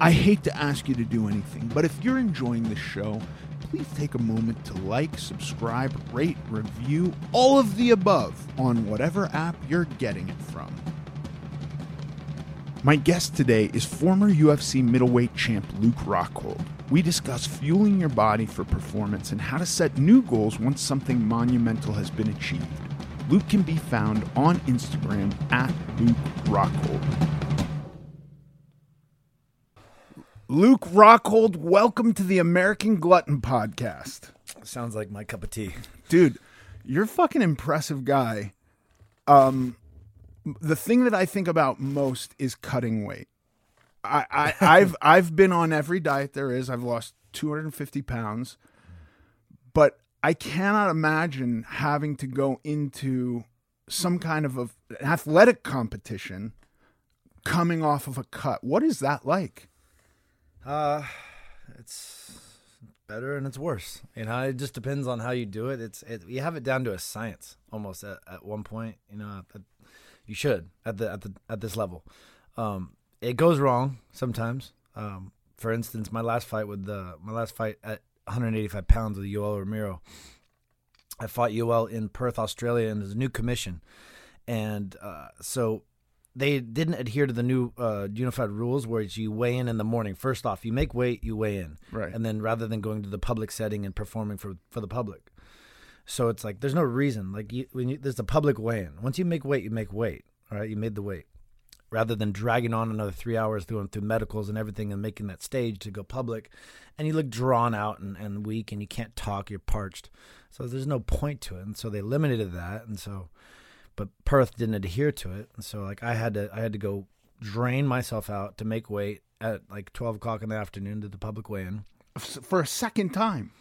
I hate to ask you to do anything, but if you're enjoying the show, please take a moment to like, subscribe, rate, review, all of the above on whatever app you're getting it from. My guest today is former UFC middleweight champ Luke Rockhold. We discuss fueling your body for performance and how to set new goals once something monumental has been achieved. Luke can be found on Instagram at Luke Rockhold. Luke Rockhold, welcome to the American Glutton Podcast. Sounds like my cup of tea. Dude, you're a fucking impressive guy. Um, the thing that I think about most is cutting weight. I, I I've I've been on every diet there is. I've lost 250 pounds, but I cannot imagine having to go into some kind of a, an athletic competition coming off of a cut. What is that like? Uh, it's better and it's worse. You know, it just depends on how you do it. It's it, you have it down to a science almost at, at one point. You know, at, you should at the at the at this level. Um, it goes wrong sometimes. Um, for instance, my last fight with the my last fight at 185 pounds with Yoel Romero. I fought Yoel in Perth, Australia, and there's a new commission, and uh, so they didn't adhere to the new uh, unified rules where you weigh in in the morning. First off, you make weight, you weigh in, Right. And then rather than going to the public setting and performing for for the public, so it's like there's no reason. Like you, when you, there's a public weigh-in. Once you make weight, you make weight. All right, you made the weight. Rather than dragging on another three hours through through medicals and everything and making that stage to go public, and you look drawn out and, and weak and you can't talk, you're parched. So there's no point to it. And so they eliminated that. And so but Perth didn't adhere to it, and so like I had to I had to go drain myself out to make weight at like twelve o'clock in the afternoon to the public weigh-in. For a second time.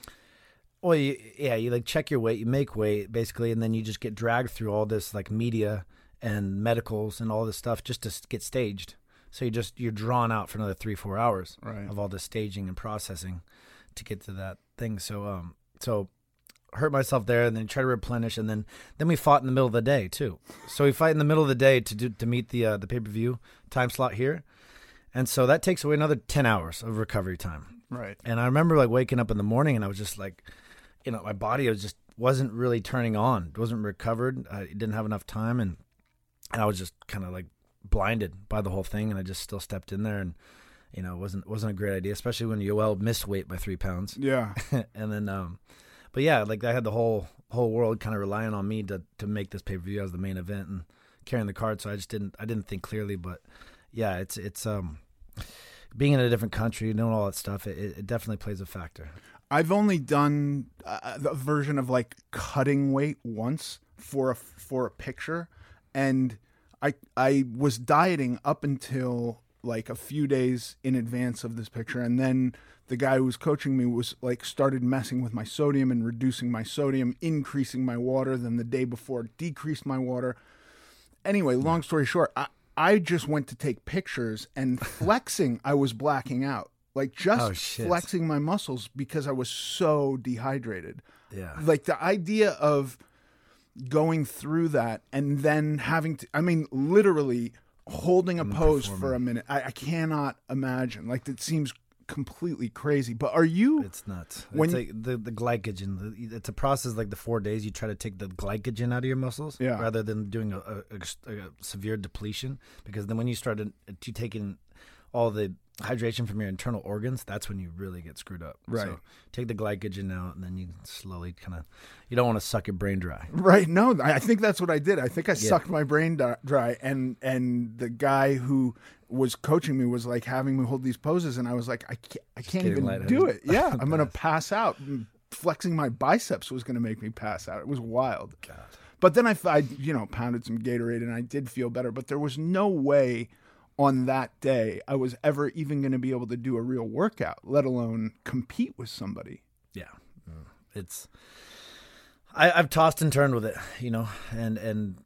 Well, you, yeah, you like check your weight, you make weight basically, and then you just get dragged through all this like media and medicals and all this stuff just to get staged. So you just you're drawn out for another three four hours Right. of all this staging and processing to get to that thing. So um so hurt myself there and then try to replenish and then then we fought in the middle of the day too. So we fight in the middle of the day to do to meet the uh, the pay per view time slot here, and so that takes away another ten hours of recovery time. Right. And I remember like waking up in the morning and I was just like, you know, my body was just wasn't really turning on. It wasn't recovered. I didn't have enough time and and I was just kind of like blinded by the whole thing and I just still stepped in there and you know, it wasn't wasn't a great idea, especially when Yoel missed weight by 3 pounds. Yeah. and then um but yeah, like I had the whole whole world kind of relying on me to to make this pay-per-view as the main event and carrying the card, so I just didn't I didn't think clearly, but yeah, it's it's um being in a different country, knowing all that stuff, it, it definitely plays a factor. I've only done uh, a version of like cutting weight once for a for a picture, and I I was dieting up until like a few days in advance of this picture, and then the guy who was coaching me was like started messing with my sodium and reducing my sodium, increasing my water. Then the day before decreased my water. Anyway, long story short, I I just went to take pictures and flexing. I was blacking out, like just Oh, flexing my muscles because I was so dehydrated. Yeah. Like the idea of going through that and then having to, I mean, literally holding a pose for a minute. I, I cannot imagine. Like that seems completely crazy. But are you? It's nuts. When- it's like the the glycogen. the- It's a process like the four days you try to take the glycogen out of your muscles, Yeah. rather than doing a, a, a- a severe depletion. Because then when you start to, to taking all the hydration from your internal organs, that's when you really get screwed up. Right. So take the glycogen out, and then you slowly kind of. You don't want to suck your brain dry. Right. No, I I think that's what I did. I think I sucked my brain dry, and and the guy who was coaching me was like having me hold these poses, and I was like, I can't, I can't even do it. Yeah, I'm gonna pass out. Mm, flexing my biceps was gonna make me pass out. It was wild. God. But then I, you know, pounded some Gatorade, and I did feel better. But there was no way on that day I was ever even going to be able to do a real workout, let alone compete with somebody. Yeah, Mm. it's. I, I've tossed and turned with it, you know, and and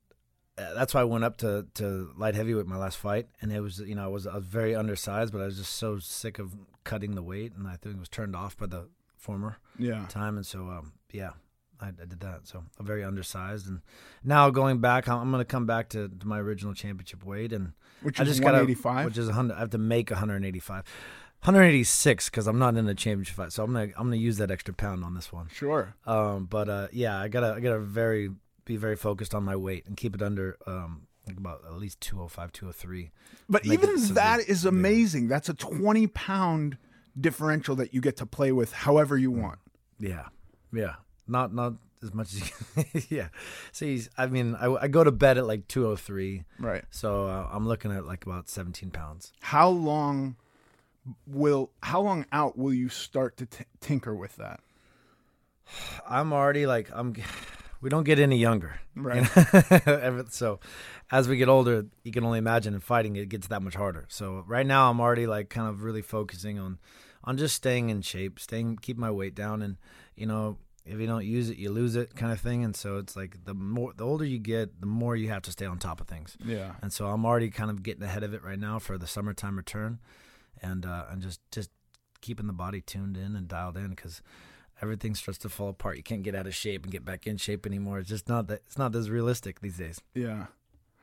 uh, that's why I went up to to light heavyweight my last fight, and it was you know I was I was very undersized, but I was just so sick of cutting the weight, and I think it was turned off by the former Yeah. time, and so um, yeah, I, I did that. So I'm very undersized, and now going back, I'm, I'm going to come back to, to my original championship weight, and Which I is just gotta, 185. which is 100. I have to make 185, 186 because I'm not in a championship fight, so I'm gonna I'm gonna use that extra pound on this one. Sure. Um, but uh, yeah, I gotta I gotta very be very focused on my weight and keep it under um like about at least 205, 203. But even that is amazing. That's a 20 pound differential that you get to play with however you want. Yeah, yeah, not not as much as you, yeah. See, I mean, I, I go to bed at like 203, Right. so uh, I'm looking at like about 17 pounds. How long will how long out will you start to t- tinker with that? I'm already like I'm. We don't get any younger, you Right. know? So, as we get older, you can only imagine in fighting it gets that much harder. So right now, I'm already like kind of really focusing on, on just staying in shape, staying keep my weight down, and you know if you don't use it, you lose it, kind of thing. And so it's like the more the older you get, the more you have to stay on top of things. Yeah. And so I'm already kind of getting ahead of it right now for the summertime return, and uh, and just just keeping the body tuned in and dialed in because everything starts to fall apart. You can't get out of shape and get back in shape anymore. It's just not that it's not as realistic these days. Yeah.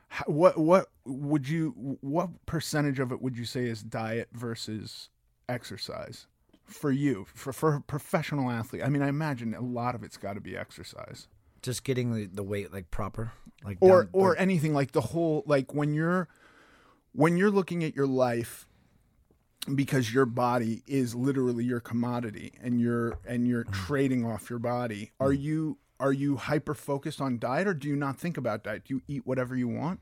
How, what what would you what percentage of it would you say is diet versus exercise for you for for a professional athlete? I mean, I imagine a lot of it's got to be exercise. Just getting the, the weight like proper, like or down- or like- anything like the whole like when you're when you're looking at your life because your body is literally your commodity and you're and you're Mm. trading off your body are you are you hyper focused on diet or do you not think about diet do you eat whatever you want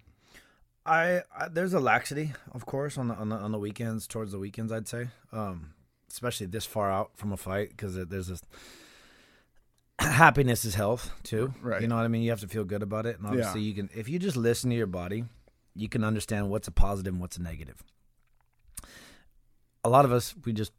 I, I there's a laxity, of course, on the on the on the weekends towards the weekends. I'd say, um, especially this far out from a fight because there's this happiness is health too. Right. You know what I mean? You have to feel good about it, and obviously you can if you just listen to your body, you can understand what's a positive and what's a negative. A lot of us we just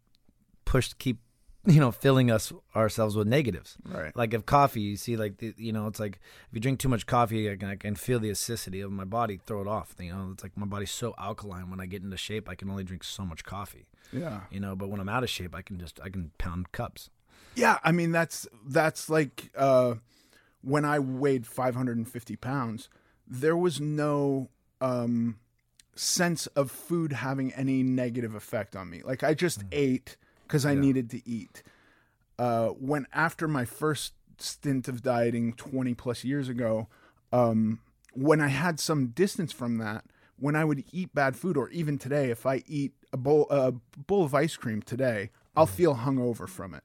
push keep you know filling us ourselves with negatives. Right. Like if coffee you see like the, you know it's like if you drink too much coffee I can, I can feel the acidity of my body throw it off you know? It's like my body's so alkaline when i get into shape i can only drink so much coffee. Yeah. You know but when i'm out of shape i can just i can pound cups. Yeah i mean that's that's like uh when i weighed 550 pounds there was no um sense of food having any negative effect on me. Like i just ate because I Yeah. needed to eat. Uh, when after my first stint of dieting 20 plus years ago, um, when I had some distance from that, when I would eat bad food, or even today, if I eat a bowl, a bowl of ice cream today, I'll feel hungover from it.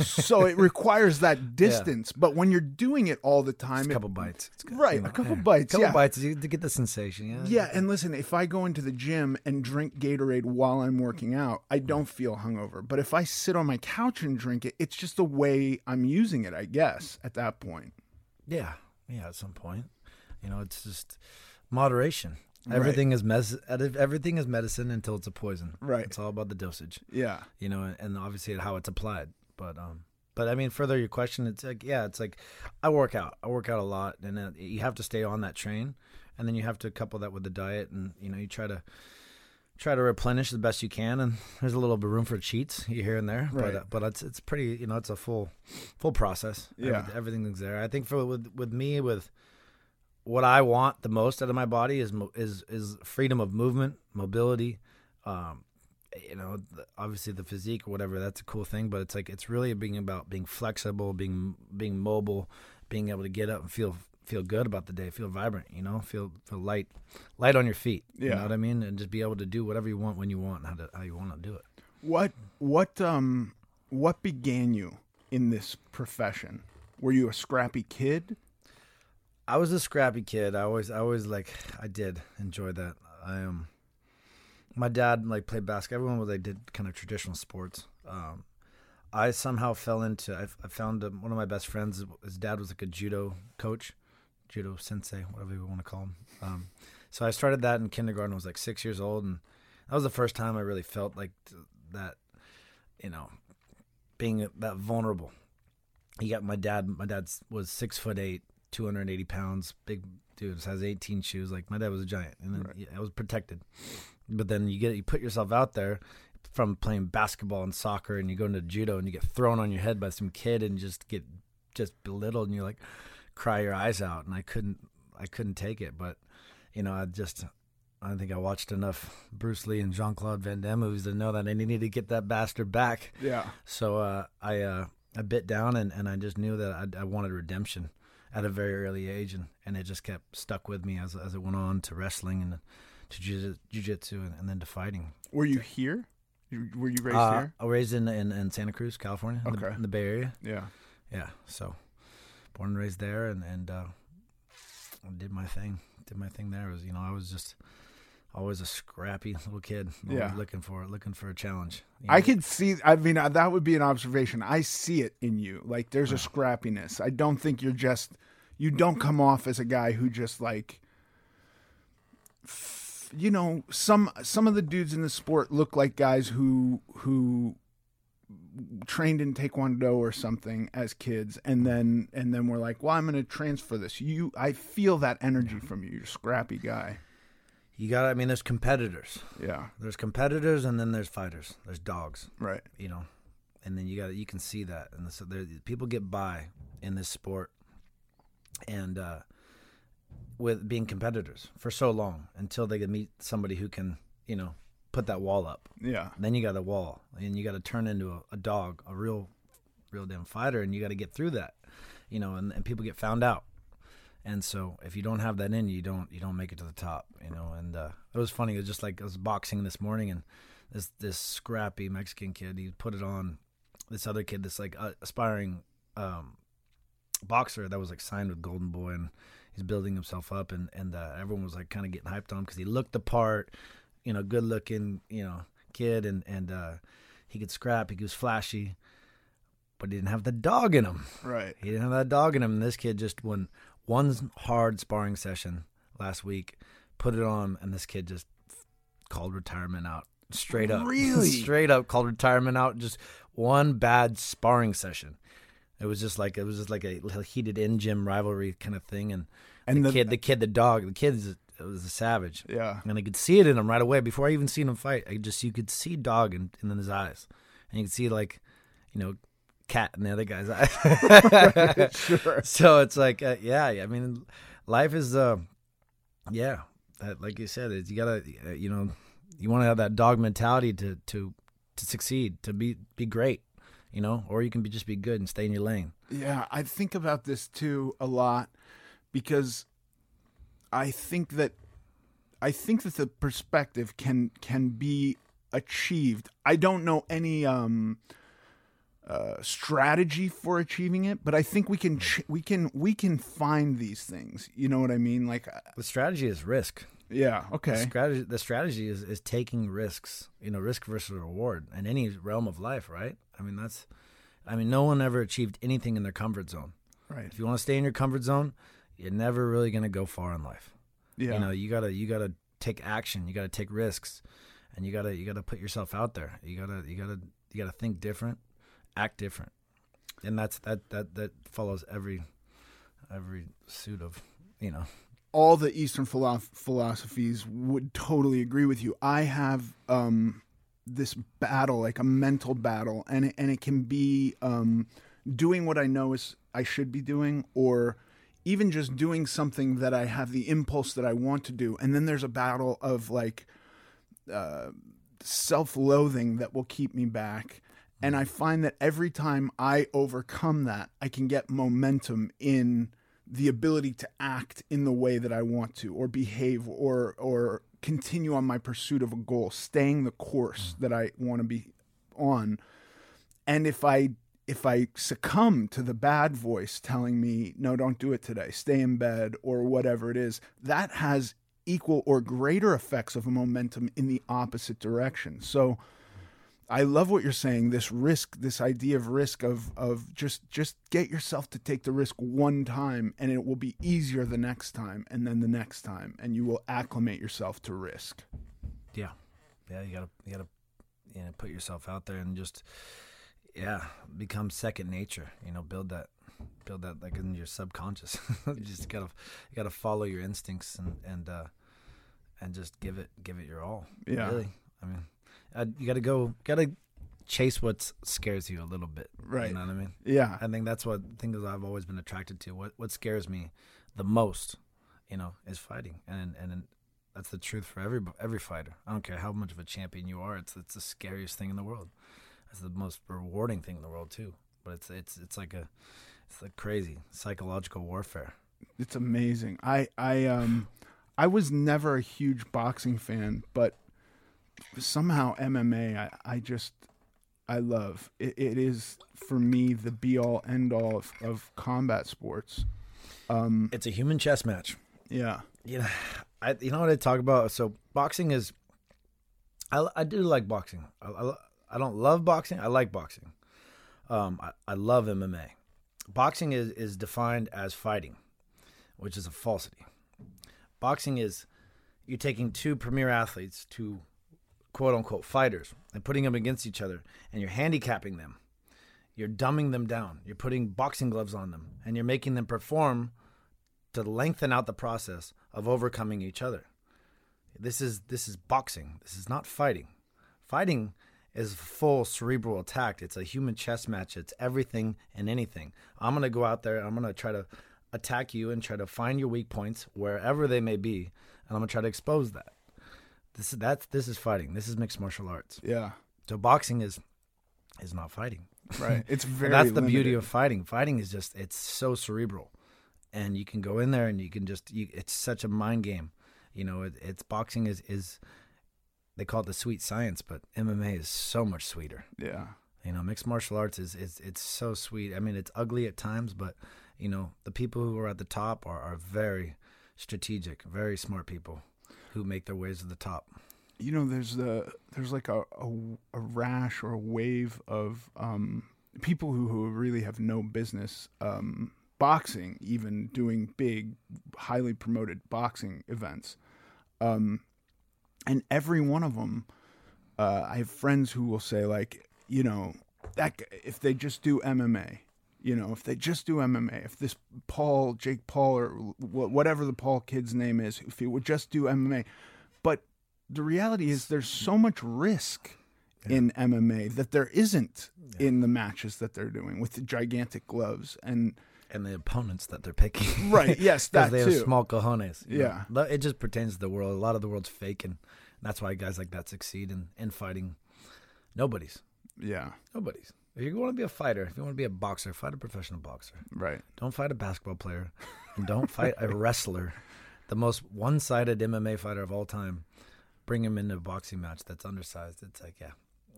So it requires that distance. But when you're doing it all the time, a couple bites It's good, Right, you know, a couple yeah. bites, couple yeah. bites to get the sensation yeah Yeah, and listen, if I go into the gym and drink Gatorade while I'm working out, I don't feel hungover. But if I sit on my couch and drink it, it's just the way I'm using it, I guess, at that point. yeah yeah at some point you know it's just moderation Right. everything is mes- everything is medicine until it's a poison Right. it's all about the dosage Yeah. you know, and obviously how it's applied. But um, but I mean, further your question, it's like yeah, it's like I work out, I work out a lot, and uh, you have to stay on that train, and then you have to couple that with the diet, and you know, you try to try to replenish the best you can, and there's a little bit of room for cheats here and there, Right. but uh, but it's it's pretty, you know, it's a full full process. Yeah. Everyth- everything's there. I think for with with me with what I want the most out of my body is is is freedom of movement, mobility. Um, you know, obviously the physique or whatever, that's a cool thing, but it's like it's really being about being flexible, being being mobile, being able to get up and feel feel good about the day, feel vibrant, you know, feel feel light light on your feet. You Yeah. know what I mean? And just be able to do whatever you want when you want and how to how you want to do it. What what um what began you in this profession? Were you a scrappy kid? I was a scrappy kid. I always, I always like, I did enjoy that. I um, my dad like played basketball. Everyone was like did kind of traditional sports. Um, I somehow fell into. I, I found um, one of my best friends. His dad was like a judo coach, judo sensei, whatever you want to call him. Um, So I started that in kindergarten. I was like six years old, and that was the first time I really felt like that, you know, being that vulnerable. He got my dad. My dad was six foot eight, two hundred and eighty pounds, big dude. Has eighteen shoes. Like my dad was a giant, and then Right. I was protected. But then you get you put yourself out there from playing basketball and soccer, and you go into judo, and you get thrown on your head by some kid, and just get just belittled, and you like cry your eyes out. And I couldn't, I couldn't take it. But you know, I just, I think I watched enough Bruce Lee and Jean Claude Van Damme movies to know that I needed to get that bastard back. Yeah. So uh, I uh, I bit down and, and I just knew that I, I wanted redemption at a very early age, and, and it just kept stuck with me as as it went on to wrestling and to jiu- jujitsu and, and then to fighting. Were you here? Were you raised Uh, here? I was raised in, in in Santa Cruz, California, in, the, Okay. in the Bay Area. Yeah. Yeah, so born and raised there, and and uh, did my thing. Did my thing there. It was you know I was just always a scrappy little kid. Yeah. looking for looking for a challenge. you I know? could see. I mean, uh, that would be an observation. I see it in you. Like, there's a scrappiness. I don't think you're just. You don't come off as a guy who just like. You know, some some of the dudes in the sport look like guys who who trained in taekwondo or something as kids and then and then we're like well i'm going to transfer this you i feel that energy from you you're a scrappy guy You got. I mean, there's competitors. yeah There's competitors, and then there's fighters. There's dogs. right You know, and then you got. You can see that, and so there, people get by in this sport, and uh, with being competitors for so long until they can meet somebody who can, you know, put that wall up. yeah Then you got a wall, and you got to turn into a, a dog, a real, real damn fighter, and you got to get through that, you know. And, and people get found out, and so if you don't have that in you, don't you don't make it to the top, you know. And uh, it was funny. It was just like I was boxing this morning, and this this scrappy Mexican kid, he put it on this other kid, this like uh, aspiring um, boxer that was like signed with Golden Boy, and he's building himself up, and and uh, everyone was like kind of getting hyped on him because he looked the part, you know, good looking, you know, kid, and and uh, he could scrap, he was flashy, but he didn't have the dog in him. right He didn't have that dog in him. And this kid just won one hard sparring session last week, put it on, and this kid just called retirement out straight up. Really? straight up called retirement out. Just one bad sparring session. It was just like it was just like a heated in gym rivalry kind of thing. And, And the, the- kid, the kid, the dog, the kid is- was a savage. yeah And I could see it in him right away before I even seen him fight. I just you could see dog in, in his eyes, and you could see like, you know, cat in the other guy's eyes. sure So it's like, uh, yeah, I mean, life is, uh, yeah, that, like you said, it's, you gotta, uh, you know, you want to have that dog mentality to to to succeed, to be be great, you know, or you can be just be good and stay in your lane. Yeah, I think about this too a lot because I think that I think that the perspective can can be achieved. I don't know any um uh, strategy for achieving it, but I think we can ch- we can we can find these things. You know what I mean? Like, uh, The strategy is risk. Yeah, The okay, strategy, the strategy is, is taking risks, you know, risk versus reward in any realm of life, right? I mean, that's, I mean, no one ever achieved anything in their comfort zone. right, If you want to stay in your comfort zone, you're never really going to go far in life. yeah, You know, you gotta, you gotta take action. You gotta take risks, and you gotta, you gotta put yourself out there. You gotta, you gotta, you gotta think different, act different, and that's that, that, that follows every, every suit of, you know, all the Eastern philo- philosophies would totally agree with you. I have um, this battle, like a mental battle, and it, and it can be um, doing what I know is I should be doing, or even just doing something that I have the impulse that I want to do, and then there's a battle of like uh, self-loathing that will keep me back. And I find that every time I overcome that, I can get momentum in the ability to act in the way that I want to, or behave, or or continue on my pursuit of a goal, staying the course mm. that I want to be on. And if I if I succumb to the bad voice telling me, no, don't do it today, stay in bed, or whatever it is, that has equal or greater effects of momentum in the opposite direction. So I love what you're saying. This risk, this idea of risk of of just just get yourself to take the risk one time, and it will be easier the next time, and then the next time, and you will acclimate yourself to risk. Yeah, yeah. You gotta you gotta you know put yourself out there and just yeah become second nature. You know, build that build that like in your subconscious. you just gotta you gotta follow your instincts and and uh, and just give it give it your all. Yeah. Really. I mean, uh, you gotta go gotta chase what scares you a little bit. Right. You know what I mean? Yeah, I think that's what things I've always been attracted to. What what scares me the most, you know, is fighting, and and that's the truth for every every fighter. I don't care how much of a champion you are. It's it's the scariest thing in the world. It's the most rewarding thing in the world too. But it's it's it's like a it's like crazy psychological warfare. it's amazing. I I um I was never a huge boxing fan, but somehow MMA I, I just I love. It, it is for me the be all end all of, of combat sports. It's a human chess match. Yeah. you know, I you know what I talk about. So boxing is, I, I do like boxing. I, I, I don't love boxing. I like boxing. Um, I, I love MMA. Boxing is is defined as fighting, which is a falsity. Boxing is you're taking two premier athletes, two quote unquote fighters, and putting them against each other, and you're handicapping them. You're dumbing them down. You're putting boxing gloves on them, and you're making them perform to lengthen out the process of overcoming each other. This is this is boxing. This is not fighting. Fighting is full cerebral attack. It's a human chess match. It's everything and anything. I'm gonna go out there. I'm gonna try to attack you and try to find your weak points wherever they may be, and I'm gonna try to expose that. This is that's this is fighting. This is mixed martial arts. Yeah. So boxing is is not fighting. Right. It's And very that's the beauty of fighting. Fighting is just it's so cerebral, and you can go in there and you can just you, it's such a mind game. You know, it, it's boxing is is they call it the sweet science, but MMA is so much sweeter. Yeah. You know, mixed martial arts is is it's so sweet. I mean, it's ugly at times, but you know, the people who are at the top are are very strategic, very smart people who make their ways to the top. you know there's the there's like a, a, a rash or a wave of um, people who, who really have no business um, boxing even doing big highly promoted boxing events um, and every one of them uh, i have friends who will say like you know that if they just do mma you know if they just do mma if this paul jake paul or whatever the paul kid's name is if he would just do mma but the reality is there's so much risk in MMA that there isn't in the matches that they're doing with the gigantic gloves and And the opponents that they're picking, Right, yes, because that they too. have small cojones. you know. Yeah. It just pertains to the world. A lot of the world's fake, and that's why guys like that succeed in in fighting. Nobody's, yeah nobody's. If you want to be a fighter, if you want to be a boxer, fight a professional boxer. right Don't fight a basketball player, and don't fight a wrestler, the most one-sided MMA fighter of all time. Bring him into a boxing match that's undersized. It's like, yeah,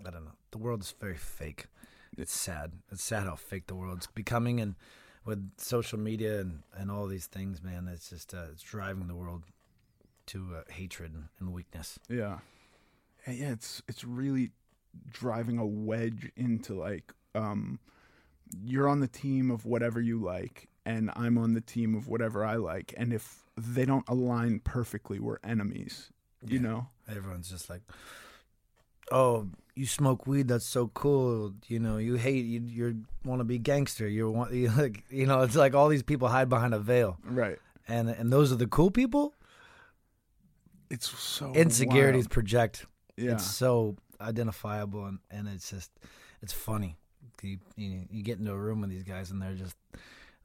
I don't know. The world is very fake. It's sad. It's sad how fake the world's becoming, and with social media and, and all these things, man, it's just uh, it's driving the world to uh, hatred and, and weakness. yeah And yeah it's it's really driving a wedge into like um you're on the team of whatever you like and I'm on the team of whatever I like and if they don't align perfectly we're enemies you Yeah. know Everyone's just like, "Oh, you smoke weed? That's so cool." You know, you hate you. You want to be gangster. You want you like you know. It's like all these people hide behind a veil, right and and those are the cool people. it's so Insecurities wild. project. yeah It's so identifiable, and and it's just it's funny. You, you you get into a room with these guys, and they're just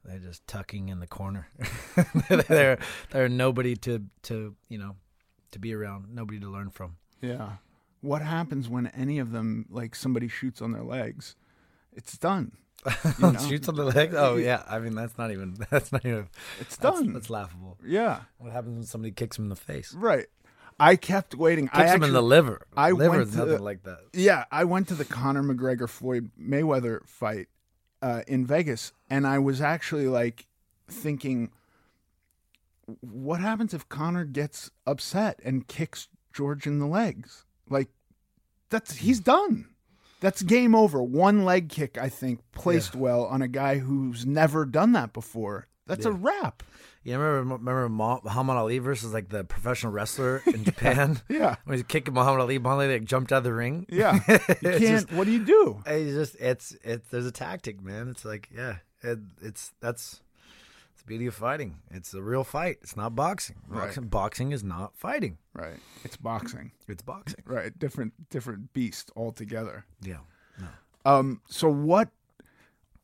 they're just tucking in the corner. they're they're nobody to to you know to be around, nobody to learn from. Yeah. What happens when any of them, like somebody shoots on their legs? It's done. You know? Shoots on the leg. Oh yeah, I mean that's not even that's not even It's that's, done. that's laughable. yeah. What happens when somebody kicks him in the face? Right. I kept waiting. Kicks I him in the liver. I liver went to nothing the- like that. yeah, I went to the Conor McGregor Floyd Mayweather fight uh, in Vegas, and I was actually like thinking, what happens if Conor gets upset and kicks George in the legs? Like, that's he's done. That's game over. One leg kick, I think, placed well on a guy who's never done that before. That's a wrap. You remember remember Muhammad Ali versus like the professional wrestler in Japan? Yeah. when he's kicking Muhammad Ali, Muhammad Ali like, jumped out of the ring. Yeah. You can't. just- what do you do? It's just it's it's there's a tactic, man. It's like yeah, it, it's that's it's the beauty of fighting. It's a real fight. It's not boxing. Right. Boxing, boxing is not fighting. Right. It's boxing. It's boxing. Right. Different different beast altogether. Yeah. No. Um. So what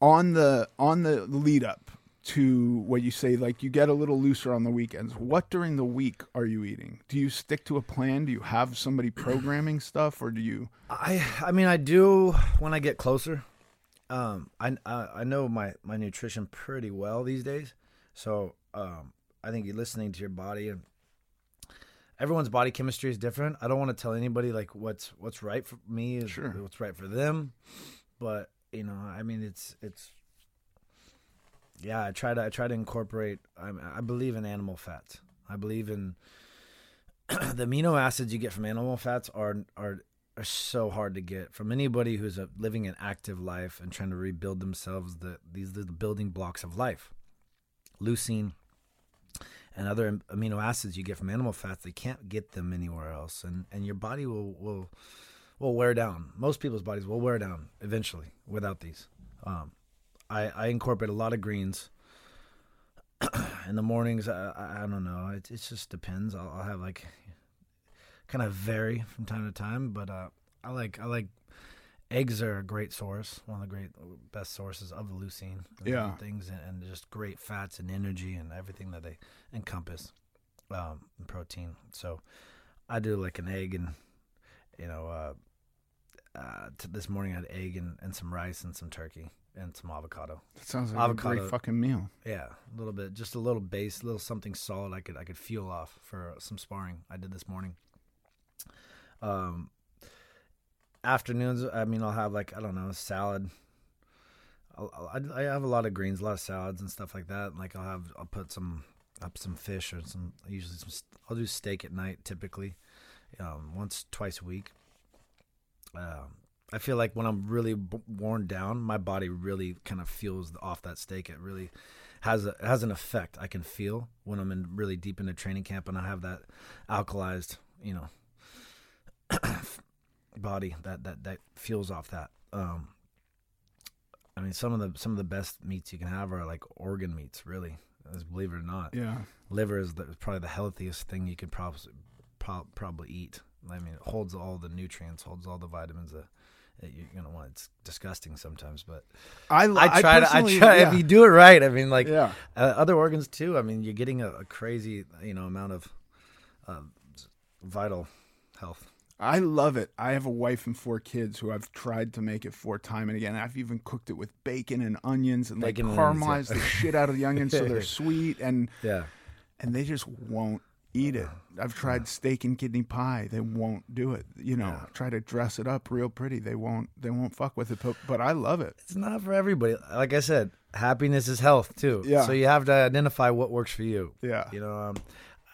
on the on the lead up to what you say, like you get a little looser on the weekends. What during the week are you eating? Do you stick to a plan? Do you have somebody programming stuff, or do you? I I mean I do when I get closer. Um, I I, I know my my nutrition pretty well these days, so um, I think you're listening to your body and everyone's body chemistry is different. I don't want to tell anybody like what's what's right for me is Sure. what's right for them, but you know I mean it's it's yeah I try to I try to incorporate I I believe in animal fats. I believe in the amino acids you get from animal fats are are are so hard to get from anybody who's a, living an active life and trying to rebuild themselves. The these are the building blocks of life. Leucine and other amino acids you get from animal fats, they can't get them anywhere else, and and your body will will will wear down. Most people's bodies will wear down eventually without these. Um, I I incorporate a lot of greens. In the mornings, I, I, don't know. It, it just depends. I'll, I'll have like kind of vary from time to time, but uh, I like I like eggs are a great source, one of the great best sources of leucine. and Yeah. things and, and just great fats and energy and everything that they encompass, um, protein. So I do like an egg and you know, uh, uh, t- this morning I had egg and, and some rice and some turkey and some avocado. That sounds like a Avocado. great fucking meal. Yeah, a little bit, just a little base, a little something solid. I could I could fuel off for some sparring I did this morning. Um, afternoons, I mean, I'll have like I don't know, salad. I'll, I'll, I I have a lot of greens, a lot of salads and stuff like that. Like I'll have, I'll put some up some fish or some. Usually, some. I'll do steak at night typically, um, once twice a week. Um, I feel like when I'm really b- worn down, my body really kind of feels off that steak. It really has a has an effect. I can feel when I'm in really deep into training camp and I have that alkalized, you know, body that that that feels off that. Um, I mean, some of the some of the best meats you can have are like organ meats, really. As believe it or not, Yeah. liver is the, probably the healthiest thing you could probably pro- probably eat. I mean, it holds all the nutrients, holds all the vitamins that you're gonna want. It's disgusting sometimes, but I, I try to. I try yeah. if you do it right. I mean, like yeah. uh, other organs too. I mean, you're getting a, a crazy, you know, amount of uh, vital health. I love it. I have a wife and four kids who I've tried to make it for time and again. I've even cooked it with bacon and onions and Bacon like and onions, caramelized yeah. the shit out of the onions so they're sweet and Yeah, and they just won't eat it. I've tried steak and kidney pie. They won't do it. You know, try to dress it up real pretty. They won't. They won't fuck with it. But, but I love it. it's not for everybody. Like I said, happiness is health too. Yeah. So you have to identify what works for you. Yeah. You know, um,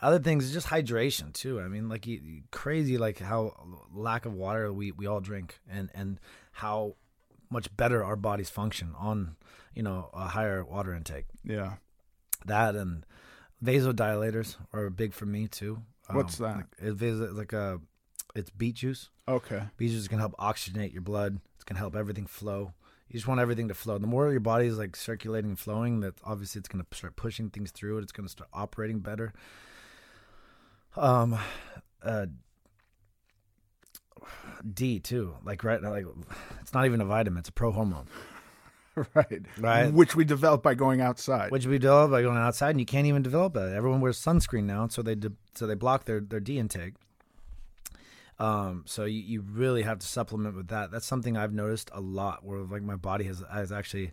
other things is just hydration too. I mean, like you, you- crazy, like how lack of water we, we all drink, and and how much better our bodies function on you know a higher water intake. Yeah. That and vasodilators are big for me too. What's that? Like, it vas- like a, it's beet juice. Okay. Beet juice can help oxygenate your blood. It's gonna help everything flow. You just want everything to flow. The more your body is like circulating and flowing, that obviously it's gonna start pushing things through it. It's gonna start operating better. Um, uh, D too. Like right now, like it's not even a vitamin; it's a pro hormone, Right. Right. Which we develop by going outside. which we develop by going outside, and you can't even develop that. Everyone wears sunscreen now, so they de- so they block their their D intake. Um, so you, you really have to supplement with that. That's something I've noticed a lot where like my body has has actually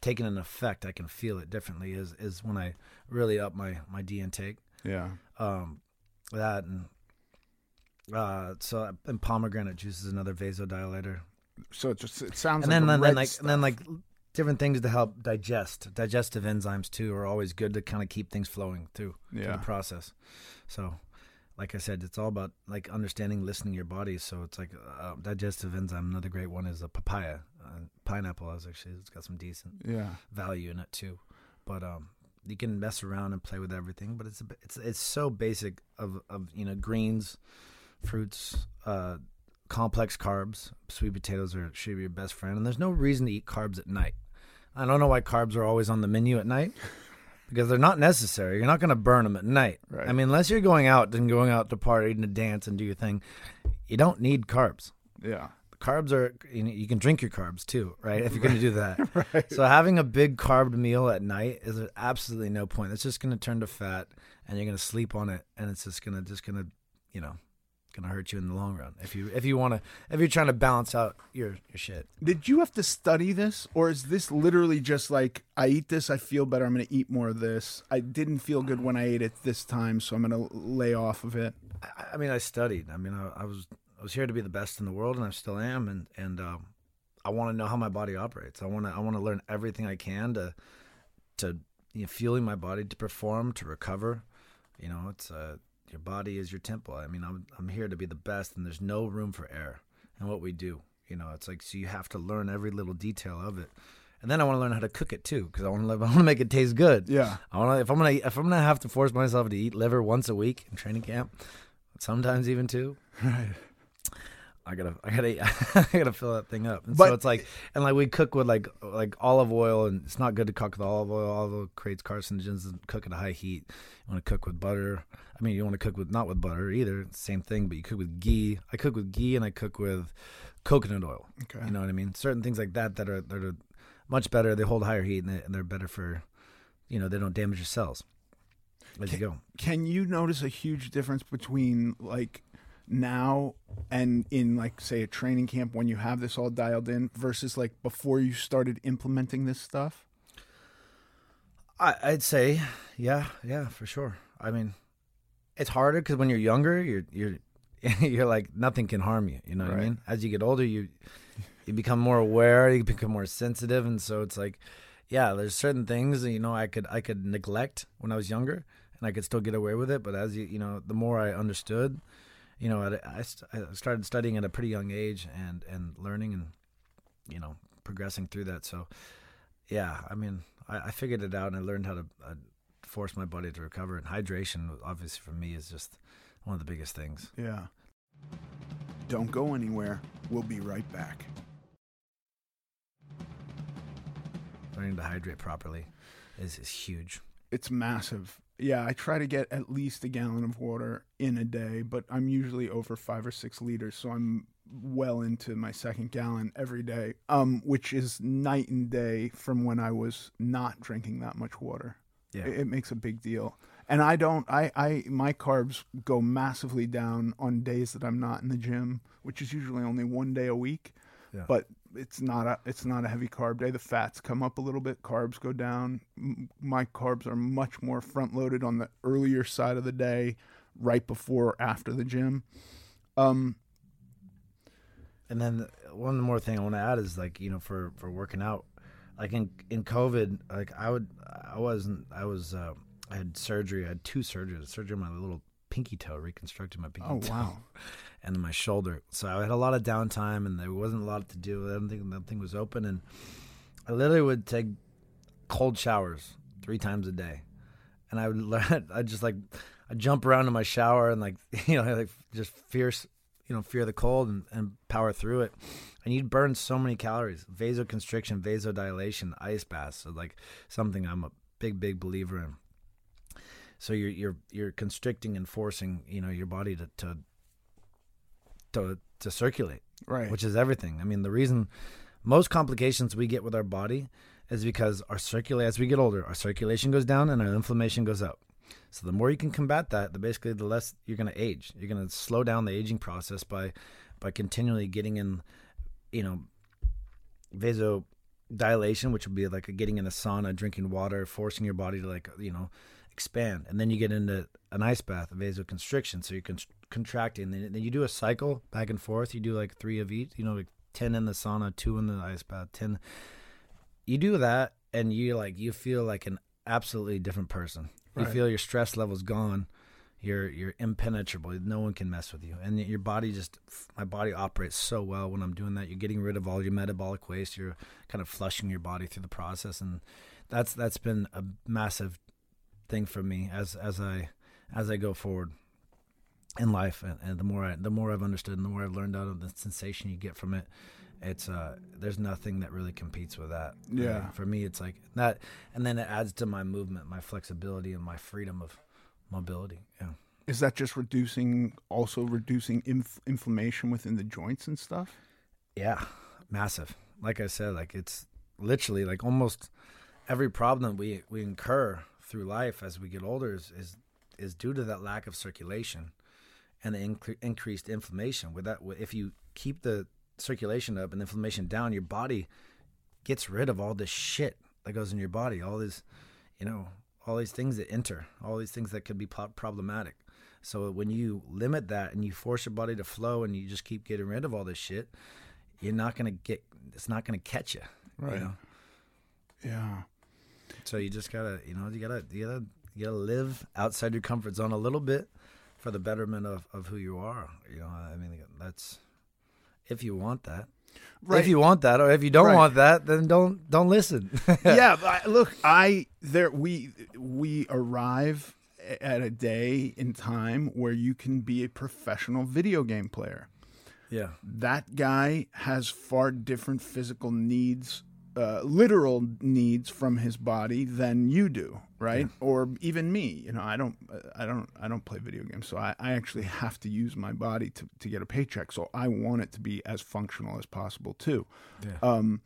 taken an effect. I can feel it differently is is when I really up my my D intake. yeah. Um, that and uh, so and pomegranate juice is another vasodilator. So it just it sounds And like then the then, then like and then like different things to help digest. Digestive enzymes too are always good to kind of keep things flowing too through Yeah. the process. So like I said, it's all about like understanding, listening to your body. So it's like uh, digestive enzyme. Another great one is a papaya. Uh, pineapple is actually it's got some decent Yeah. value in it too. But um, you can mess around and play with everything. But it's a, it's it's so basic of of you know greens, fruits, uh, complex carbs. Sweet potatoes are should be your best friend. And there's no reason to eat carbs at night. I don't know why carbs are always on the menu at night. Because they're not necessary. You're not going to burn them at night. Right. I mean, unless you're going out and going out to party and to dance and do your thing, you don't need carbs Yeah. carbs are you, know, you can drink your carbs too right if you're going to do that right. so having a big carb meal at night is absolutely no point it's just going to turn to fat and you're going to sleep on it and it's just going to just going to you know going to hurt you in the long run. If you if you want to if you're trying to balance out your your shit. Did you have to study this, or is this literally just like I eat this, I feel better, I'm going to eat more of this? I didn't feel good when I ate it this time, so I'm going to lay off of it. I, I mean i studied. I mean I, I was i was here to be the best in the world and i still am and and um i want to know how my body operates. I want to i want to learn everything i can to to you know, fueling my body to perform to recover. You know it's uh your body is your temple i mean i'm i'm here to be the best and there's no room for error in what we do you know it's like so you have to learn every little detail of it and then i want to learn how to cook it too because i want to i want to make it taste good Yeah. I want to if I'm gonna if I'm gonna have to force myself to eat liver once a week in training camp, sometimes even two. Right. I gotta I gotta I gotta fill that thing up. And But- so it's like and like we cook with like like olive oil and it's not good to cook with olive oil. Olive oil creates carcinogens and cook at a high heat. You want to cook with butter. I mean you want to cook with not with butter either. Same thing, but you cook with ghee. I cook with ghee and I cook with coconut oil. Okay. You know what I mean? Certain things like that that are that are much better. They hold higher heat and, they, and they're better for, you know, they don't damage your cells as you go. Can you notice a huge difference between like now and in like say a training camp when you have this all dialed in versus like before you started implementing this stuff? I, I'd say, yeah, yeah, for sure. I mean, it's harder because when you're younger, you're you're you're like nothing can harm you. You know what I mean? As you get older, you you become more aware, you become more sensitive, and so it's like, yeah, there's certain things that you know I could I could neglect when I was younger, and I could still get away with it. But as you you know, the more I understood, you know, I, I started studying at a pretty young age and and learning and you know progressing through that. So yeah, I mean, I, I figured it out and I learned how to uh, force my body to recover. And hydration, obviously, for me, is just one of the biggest things. Yeah. Don't go anywhere. We'll be right back. Learning to hydrate properly is, is huge. It's massive. Yeah, I try to get at least a gallon of water in a day, but I'm usually over five or six liters, so I'm well into my second gallon every day, um, which is night and day from when I was not drinking that much water. Yeah. It, it makes a big deal. And I don't I, I my carbs go massively down on days that I'm not in the gym, which is usually only one day a week. Yeah. But it's not a it's not a heavy carb day. The fats come up a little bit, carbs go down. My carbs are much more front loaded on the earlier side of the day, right before or after the gym. Um, And then one more thing I want to add is like you know for for working out, like in in COVID, like I would I wasn't I was uh, I had surgery. I had two surgeries. Surgery on my little pinky toe, reconstructed my pinky oh toe. wow, and my shoulder. So I had a lot of downtime, and there wasn't a lot to do. I don't think nothing was open, and I literally would take cold showers three times a day, and I would learn. I just like I jump around in my shower and like you know like just fierce you know fear the cold and, and power through it, and you'd burn so many calories. Vasoconstriction, vasodilation, ice baths, so like something I'm a big big believer in. So you're you're you're constricting and forcing you know your body to to to, to circulate, right? which is everything. I mean, the reason most complications we get with our body is because our circulate as we get older, our circulation goes down and our inflammation goes up. So the more you can combat that, the basically the less you're going to age. You're going to slow down the aging process by by continually getting in, you know, vasodilation, which would be like getting in a sauna, drinking water, forcing your body to like you know expand, and then you get into an ice bath, a vasoconstriction. So you're con- contracting, then, then you do a cycle back and forth. You do like three of each. You know, like ten in the sauna, two in the ice bath, ten. You do that, and you like you feel like an absolutely different person. You feel your stress levels gone. you're you're impenetrable. No one can mess with you, and your body just my body operates so well when I'm doing that. You're getting rid of all your metabolic waste. You're kind of flushing your body through the process, and that's that's been a massive thing for me as as I as I go forward in life, and, and the more I the more I've understood, and the more I've learned out of the sensation you get from it. It's uh, there's nothing that really competes with that. Yeah. Uh, for me, it's like that, and then it adds to my movement, my flexibility, and my freedom of mobility. Yeah. Is that just reducing, also reducing inf- inflammation within the joints and stuff? Yeah, massive. Like I said, like it's literally like almost every problem we we incur through life as we get older is is, is due to that lack of circulation and the inc- increased inflammation. With that, if you keep the circulation up and inflammation down, your body gets rid of all this shit that goes in your body, all this, you know, all these things that enter, all these things that could be po- problematic. So when you limit that and you force your body to flow and you just keep getting rid of all this shit, you're not gonna get. It's not gonna catch you. Right. You know? Yeah. So you just gotta, you know, you gotta, you gotta, you gotta live outside your comfort zone a little bit for the betterment of, of who you are. You know, I mean, that's if you want that. Right. If you want that, or if you don't Right. want that, then don't don't listen. yeah, but I, look, I there we we arrive at a day in time where you can be a professional video game player. yeah, That guy has far different physical needs, uh, literal needs from his body than you do, right? Or even me. You know, I don't, I don't, I don't play video games, so I, I actually have to use my body to to get a paycheck. So I want it to be as functional as possible too. Um,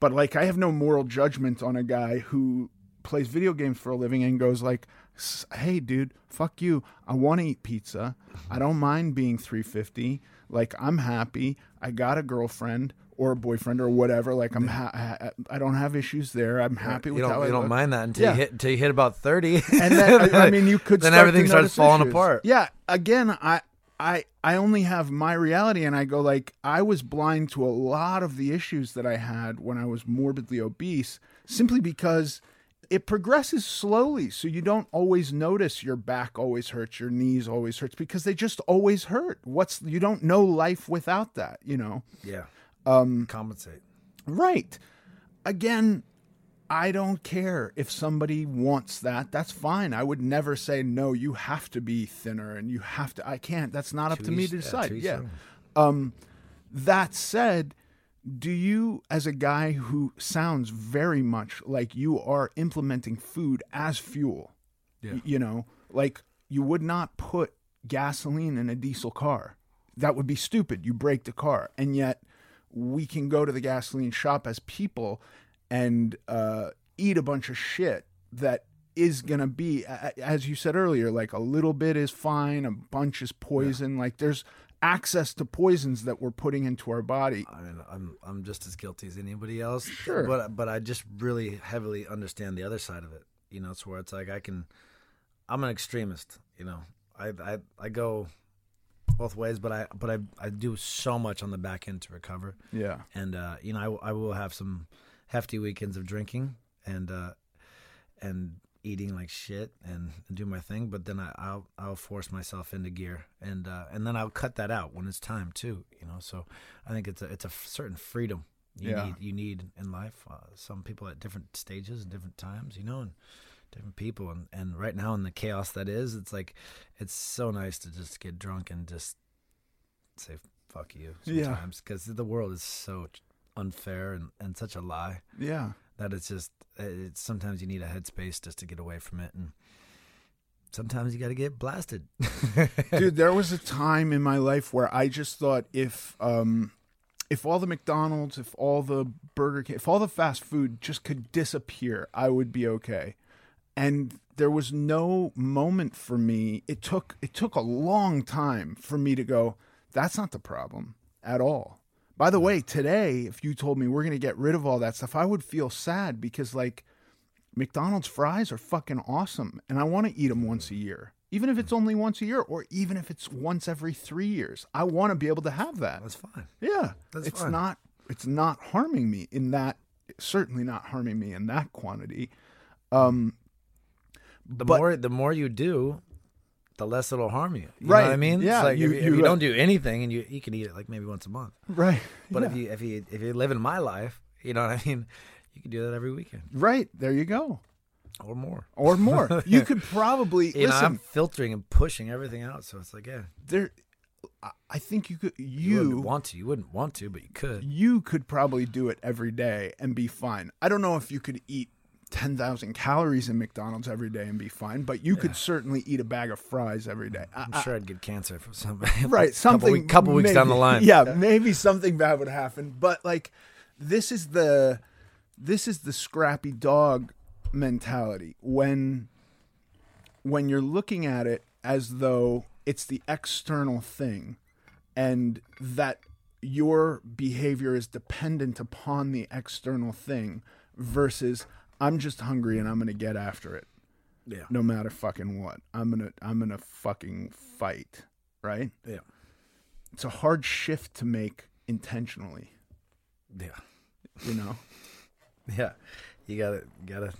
but like I have no moral judgment on a guy who plays video games for a living and goes like, "Hey, dude, fuck you. I want to eat pizza. I don't mind being 350. Like I'm happy. I got a girlfriend or a boyfriend or whatever. Like I'm, ha- I don't have issues there. I'm happy with you how don't I you don't mind that until Yeah. you hit until you hit about thirty, And then I, I mean, you could then everything starts falling issues. apart. Yeah. Again, I. I, I only have my reality and I go like I was blind to a lot of the issues that I had when I was morbidly obese simply because it progresses slowly so you don't always notice your back always hurts your knees always hurts because they just always hurt what's you don't know life without that you know yeah, um, compensate. Right. Again, I don't care if somebody wants that. That's fine. I would never say no. You have to be thinner, and you have to. I can't. That's not up to me to decide. to Yeah. Um, that said, do you, as a guy who sounds very much like you are implementing food as fuel, Yeah. y- you know, like you would not put gasoline in a diesel car. That would be stupid. You break the car. And yet we can go to the gasoline shop as people and uh, eat a bunch of shit that is going to be, as you said earlier, like a little bit is fine, a bunch is poison. Like there's access to poisons that we're putting into our body. I mean, I'm I'm just as guilty as anybody else. Sure. But but I just really heavily understand the other side of it. You know, it's where it's like I can. I'm an extremist. You know, I I I go both ways, but I but I I do so much on the back end to recover, Yeah. and uh, you know I I will have some hefty weekends of drinking and uh and eating like shit and, do my thing but then I, I'll I'll force myself into gear and uh, and then I'll cut that out when it's time too you know so I think it's a it's a certain freedom you Yeah. need you need in life uh, some people at different stages and different times you know and different people and and right now in the chaos that is it's like it's so nice to just get drunk and just say fuck you Yeah. sometimes because the world is so unfair and, and such a lie Yeah. that it's just it's sometimes you need a headspace just to get away from it and sometimes you got to get blasted Dude, there was a time in my life where I just thought if um if all the McDonald's, if all the Burger King, if all the fast food just could disappear, I would be okay. And there was no moment for me. It took it took a long time for me to go, that's not the problem at all. By the way, today, if you told me we're going to get rid of all that stuff, I would feel sad because like McDonald's fries are fucking awesome, and I want to eat them once a year, even if it's only once a year, or even if it's once every three years. I want to be able to have that. that's fine Yeah, That's it's fine. not. It's not harming me in that. Certainly not harming me in that quantity. Um, the But- more the more you do the less it'll harm you. You Right. know what I mean? Yeah, It's like you- if, you, if you don't do anything and you you can eat it like maybe once a month. Right. But Yeah. if you if you if you live in my life, you know what I mean, you can do that every weekend right there you go, or more. or more. you could probably You know, listen. I'm filtering and pushing everything out, so it's like yeah, there, I- think you could. you, You wouldn't want to, you wouldn't want to, but you could. you could probably do it every day and be fine. I don't know if you could eat 10,000 calories in McDonald's every day and be fine, but you could certainly eat a bag of fries every day. I- I'm I- sure I'd get cancer for some right, something couple, week- couple weeks down the maybe- line. Yeah, maybe something bad would happen, but like this is the this is the scrappy dog mentality when when you're looking at it as though it's the external thing and that your behavior is dependent upon the external thing versus I'm just hungry and I'm going to get after it yeah, no matter fucking what. I'm going to I'm to fucking fight, right? yeah, It's a hard shift to make intentionally, yeah, you know. yeah. You gotta gotta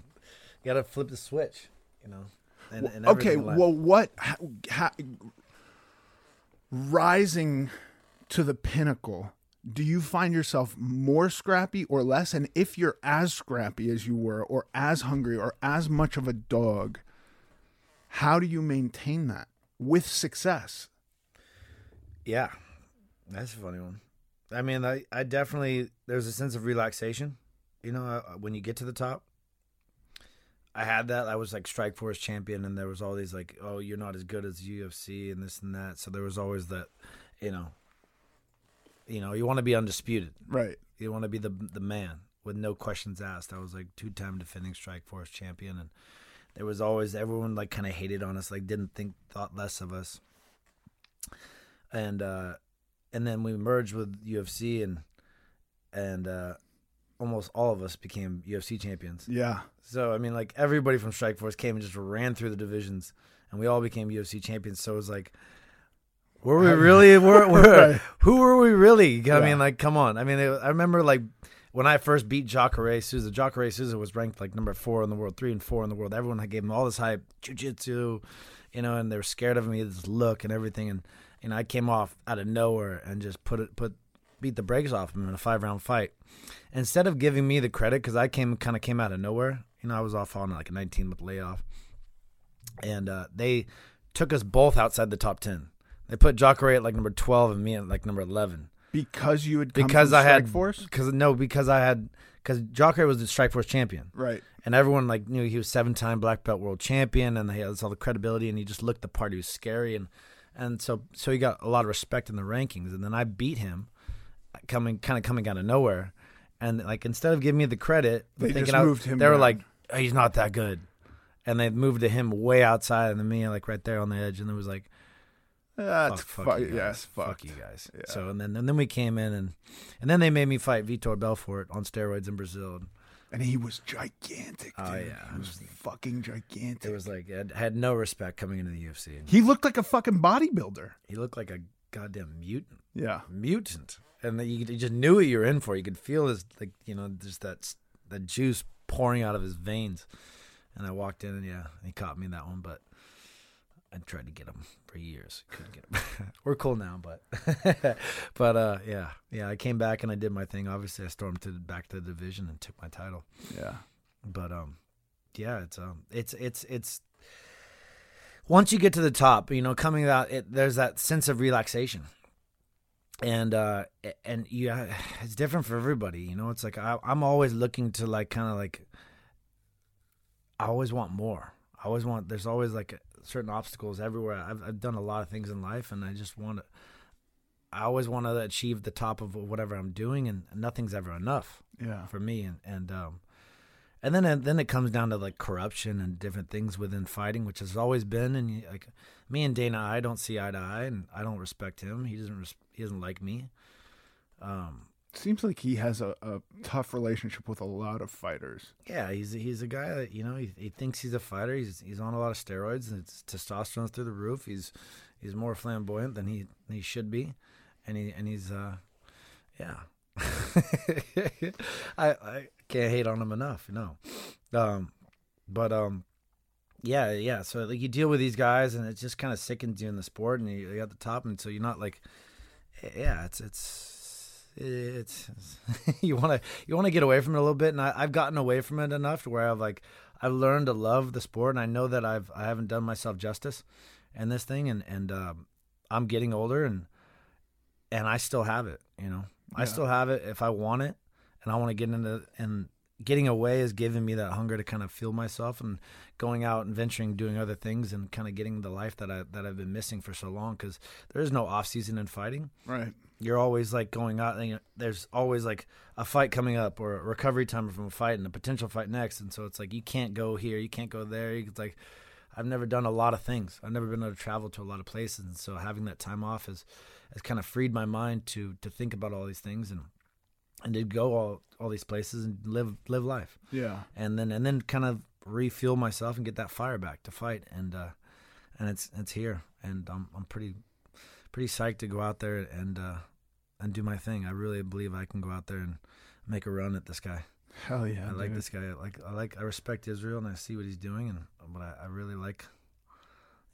gotta flip the switch, you know. And, and okay, everything in life. well what ha, ha, rising to the pinnacle do you find yourself more scrappy or less and if you're as scrappy as you were or as hungry or as much of a dog how do you maintain that with success Yeah, that's a funny one. I mean, I, I definitely there's a sense of relaxation, you know, uh, when you get to the top. I had that. I was like Strikeforce champion, and there was all these like, oh, you're not as good as UFC and this and that. So there was always that, you know, you know, you want to be undisputed. right You want to be the the man with no questions asked. I was like two time defending Strikeforce champion, and there was always everyone like kind of hated on us, like didn't think thought less of us. And uh, and then we merged with UFC, and and uh, almost all of us became UFC champions. yeah So I mean, like everybody from Strikeforce came and just ran through the divisions, and we all became UFC champions. So it was like, were we really? Were, were Right. who were we really? I Yeah. mean, like, come on. I mean, it, I remember like when I first beat Jacare Souza. Jacare Souza was ranked like number four in the world, three and four in the world. Everyone gave him all this hype, jujitsu, you know, and they were scared of me, this look and everything. And you know, I came off out of nowhere and just put it put beat the brakes off him in a five round fight. Instead of giving me the credit, because I came kind of came out of nowhere. You know, I was off on like a 19 month layoff, and uh, they took us both outside the top 10. They put Jacare at like number 12 and me at like number 11 because you had come because I had force? Because no, because I had because Jacare was the Strikeforce champion, right. And everyone like knew he was seven time black belt world champion, and he has all the credibility, and he just looked the part. He was scary, and and so so he got a lot of respect in the rankings, and then I beat him, coming kind of coming out of nowhere, and like instead of giving me the credit, They thinking just I- moved him they were like, oh, he's not that good, and they moved to him way outside, and then me like right there on the edge, and it was like. That's fuck, fu- fuck you guys. yes fuck fuck you guys. Yeah. So and then and then we came in and and then they made me fight Vitor Belfort on steroids in Brazil. and he was gigantic Oh, yeah. he was fucking gigantic It was like I had no respect coming into the UFC. he looked like a fucking bodybuilder He looked like a goddamn mutant, yeah mutant, and you, you just knew what you were in for. You could feel his like you know just that that juice pouring out of his veins. And I walked in and yeah, he caught me in that one, but I tried to get them for years. Couldn't get him. We're cool now, but but uh yeah. Yeah, I came back and I did my thing. Obviously I stormed to back to the division and took my title. yeah But um yeah, it's um it's it's it's once you get to the top, you know, coming out it, there's that sense of relaxation. And uh and yeah, it's different for everybody, you know. It's like I I'm always looking to like kind of like I always want more. I always want there's always like certain obstacles everywhere. I've I've done a lot of things in life and I just want to I always want to achieve the top of whatever I'm doing and nothing's ever enough yeah. for me. And and um and then and then it comes down to like corruption and different things within fighting which has always been and like me and Dana I don't see eye to eye and I don't respect him. He doesn't res- he doesn't like me. Um seems like he has a, a tough relationship with a lot of fighters. Yeah he's he's a guy that you know he, he thinks he's a fighter. He's he's on a lot of steroids. And his testosterone's through the roof. He's he's more flamboyant than he he should be. And he and he's uh yeah. I I can't hate on him enough, no. Um, but um, yeah, yeah. So like you deal with these guys, and it just kind of sickens you in the sport, and you, you at the top, and so you're not like, yeah, it's it's it's you want to you want to get away from it a little bit, and I, I've gotten away from it enough to where I've like I've learned to love the sport, and I know that I've I haven't done myself justice in this thing, and and um, I'm getting older, and and I still have it, you know, I still have it if I want it, and I want to get into and getting away is giving me that hunger to kind of feel myself and going out and venturing doing other things and kind of getting the life that I that I've been missing for so long because there is no off season in fighting. Right. You're always like going out and you know, there's always like a fight coming up or a recovery time from a fight and a potential fight next. And so it's like you can't go here you can't go there. It's like i've never done a lot of things. I've never been able to travel to a lot of places. And so having that time off has has kind of freed my mind to to think about all these things and and to go all all these places and live live life. Yeah. and then and then kind of refuel myself and get that fire back to fight. And uh and it's it's here. And I'm I'm pretty pretty psyched to go out there and uh and do my thing. I really believe I can go out there and make a run at this guy. Hell yeah. I like this guy. I like I like I respect Israel and I see what he's doing and but I, I really like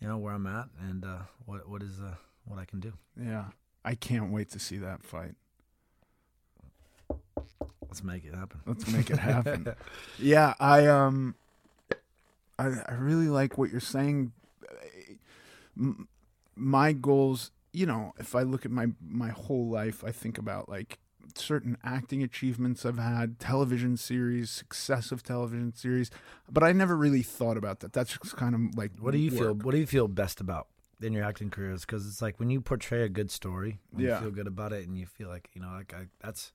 you know where I'm at and uh what what is uh what I can do. Yeah. I can't wait to see that fight. Let's make it happen. Let's make it happen. yeah, I um I I really like what you're saying. My goals, you know, if I look at my my whole life, I think about like certain acting achievements I've had, television series, successive television series, but I never really thought about that. That's just kind of like What do you feel what do you feel best about in your acting careers because it's like when you portray a good story, Yeah. you feel good about it and you feel like, you know, like I, that's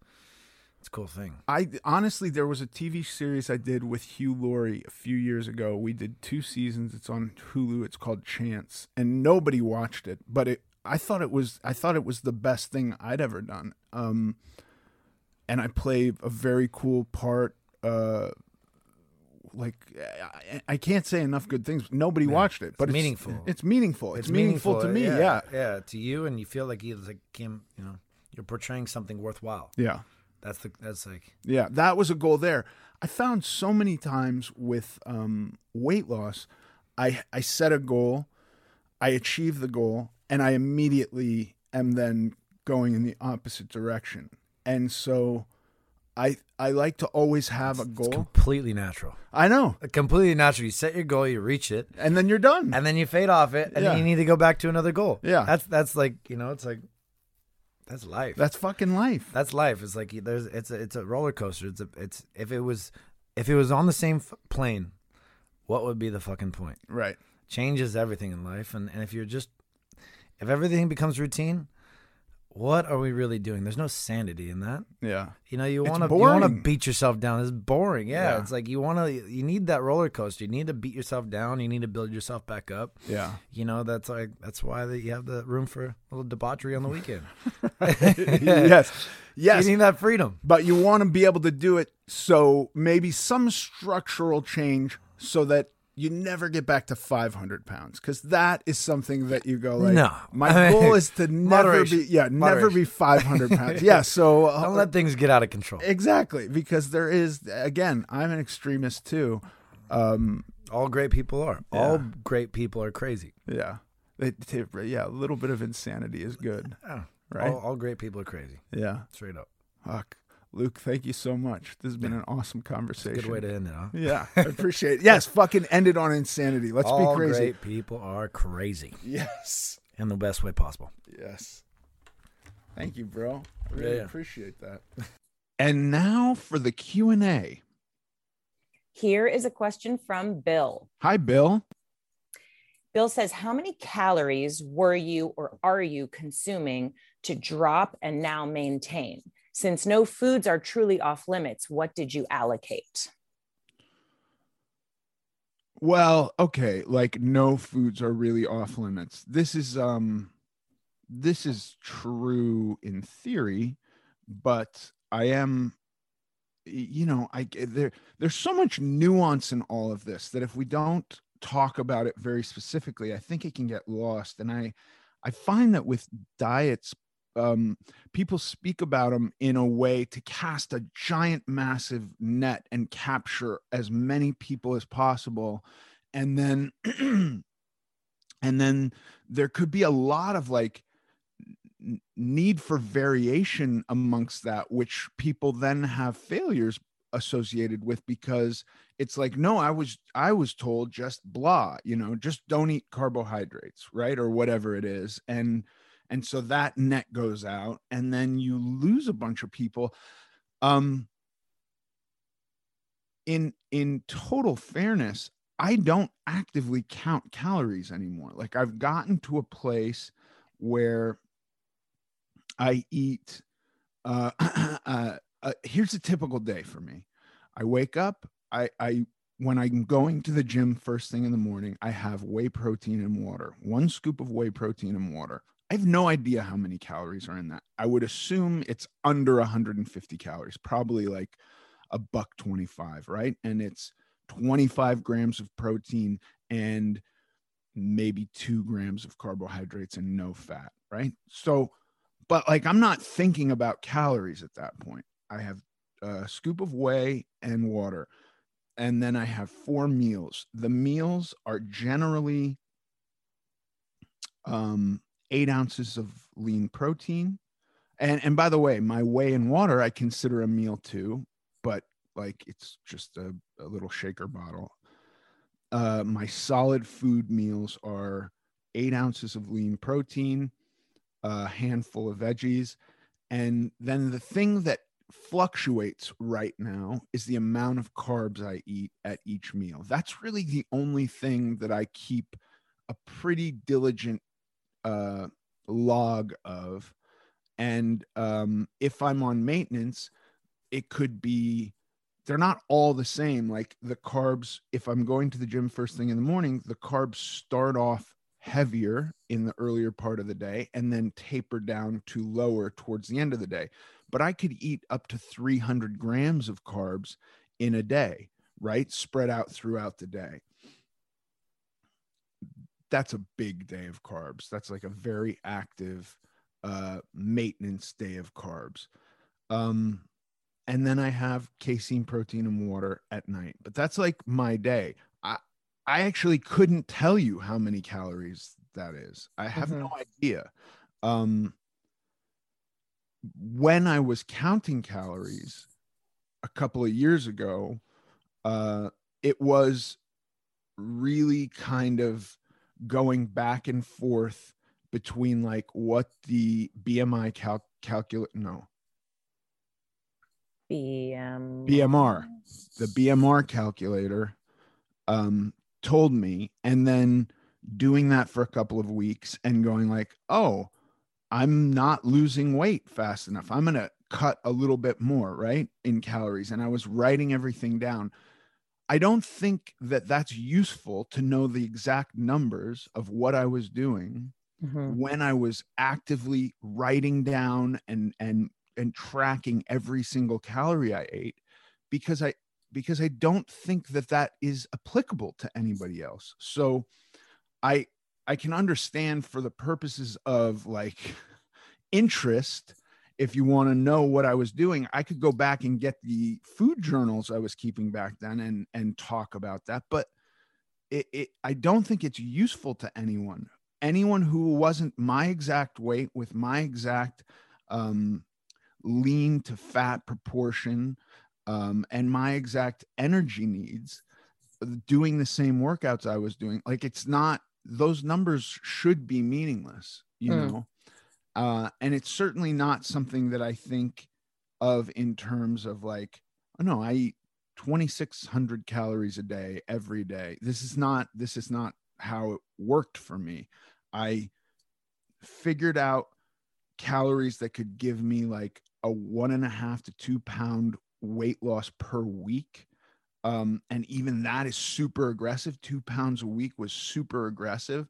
it's a cool thing. I honestly, there was a TV series I did with Hugh Laurie a few years ago. We did two seasons. It's on Hulu. It's called Chance, and nobody watched it. But it, I thought it was, I thought it was the best thing I'd ever done. Um, and I played a very cool part. Uh, like I, I can't say enough good things. Nobody watched it, but it's meaningful. It's meaningful. It's, meaningful, to me. Yeah. yeah, to you, and you feel like you like Kim, you know, you're portraying something worthwhile. yeah. That's the that's like Yeah, that was a goal there. I found so many times with um, weight loss, I I set a goal, I achieve the goal, and I immediately am then going in the opposite direction. And so, I I like to always have a it's goal. completely natural. I know, Completely natural. You set your goal, you reach it, and then you're done. and then you fade off it, and Yeah. then you need to go back to another goal. Yeah. that's that's like you know, it's like that's life. That's fucking life. that's life. It's like there's it's a it's a roller coaster. It's a it's if it was if it was on the same f- plane, what would be the fucking point? Right. Changes everything in life, and and if you're just if everything becomes routine, what are we really doing? There's no sanity in that. Yeah. You know, you want to you want to beat yourself down. It's boring. Yeah, Yeah. it's like you want to you need that roller coaster. You need to beat yourself down. You need to build yourself back up. Yeah. You know, that's like that's why that you have the room for a little debauchery on the weekend. yes. Yes. You need that freedom. but you want to be able to do it so maybe some structural change so that you never get back to 500 pounds because that is something that you go like No. my I mean, goal is to never be yeah never be 500 pounds yeah so uh, Don't let things get out of control. exactly because there is again i'm an extremist too um All great people are. Yeah. All great people are crazy. yeah it- yeah a little bit of insanity is good Yeah. right All, all great people are crazy. yeah Straight up. fuck luke thank you so much this has been an awesome conversation Good way to end it, huh? yeah i appreciate it yes fucking end it on insanity let's all be crazy great people are crazy Yes. in the best way possible. Yes. Thank you, bro. I really Yeah, yeah. appreciate that. And now for the Q&A. Here is a question from Bill. Hi, Bill. Bill says, How many calories were you or are you consuming to drop and now maintain? Since no foods are truly off limits, what did you allocate? Well, okay, like no foods are really off limits. This is um this is true in theory, but I am you know, I there there's so much nuance in all of this that if we don't talk about it very specifically, I think it can get lost and I I find that with diets um, people speak about them in a way to cast a giant, massive net and capture as many people as possible. and then and then there could be a lot of like need for variation amongst that which people then have failures associated with because it's like no i was i was told just blah you know just don't eat carbohydrates right or whatever it is and and so that net goes out and then you lose a bunch of people. Um in in total fairness i don't actively count calories anymore. Like i've gotten to a place where i eat uh, uh, uh here's a typical day for me. I wake up i i when i'm going to the gym first thing in the morning i have whey protein and water one scoop of whey protein and water I have no idea how many calories are in that. I would assume it's under 150 calories, probably like a buck 25, right? And it's 25 grams of protein and maybe two grams of carbohydrates and no fat, right? So, but like I'm not thinking about calories at that point. I have a scoop of whey and water, and then I have four meals. The meals are generally um, eight ounces of lean protein. And, and by the way, my whey and water I consider a meal too, but like it's just a, a little shaker bottle. Uh, my solid food meals are eight ounces of lean protein, a handful of veggies, and then the thing that fluctuates right now is the amount of carbs I eat at each meal. That's really the only thing that I keep a pretty diligent uh, log of. And um, if I'm on maintenance, it could be they're not all the same. Like the carbs, if I'm going to the gym first thing in the morning, the carbs start off heavier in the earlier part of the day and then taper down to lower towards the end of the day. But I could eat up to 300 grams of carbs in a day, right? Spread out throughout the day that's a big day of carbs. That's like a very active uh, maintenance day of carbs. Um, and then I have casein, protein, and water at night. But that's like my day. I I actually couldn't tell you how many calories that is. I have mm-hmm. no idea. Um, when I was counting calories a couple of years ago, uh, it was really kind of going back and forth between like what the BMI cal- calculate no. BM BMR the BMR calculator um told me and then doing that for a couple of weeks and going like oh I'm not losing weight fast enough. I'm going to cut a little bit more right in calories and I was writing everything down I don't think that that's useful to know the exact numbers of what I was doing mm-hmm. when I was actively writing down and and and tracking every single calorie I ate because I because I don't think that that is applicable to anybody else. So I I can understand for the purposes of like interest if you want to know what I was doing, I could go back and get the food journals I was keeping back then and and talk about that. But it, it I don't think it's useful to anyone. Anyone who wasn't my exact weight with my exact um, lean to fat proportion um, and my exact energy needs doing the same workouts I was doing. Like it's not those numbers should be meaningless, you mm. know. Uh, and it's certainly not something that I think of in terms of like, oh no, I eat 2600 calories a day every day. This is not, this is not how it worked for me. I figured out calories that could give me like a one and a half to two pound weight loss per week. Um, and even that is super aggressive. Two pounds a week was super aggressive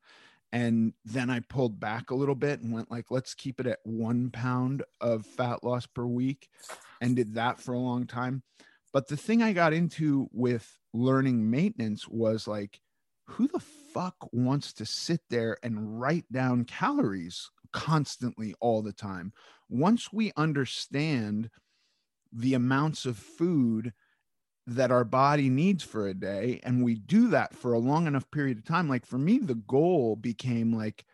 and then i pulled back a little bit and went like let's keep it at one pound of fat loss per week and did that for a long time. But the thing i got into with learning maintenance was like who the fuck wants to sit there and write down calories constantly all the time? Once we understand the amounts of food that our body needs for a day and we do that for a long enough period of time like for me the goal became like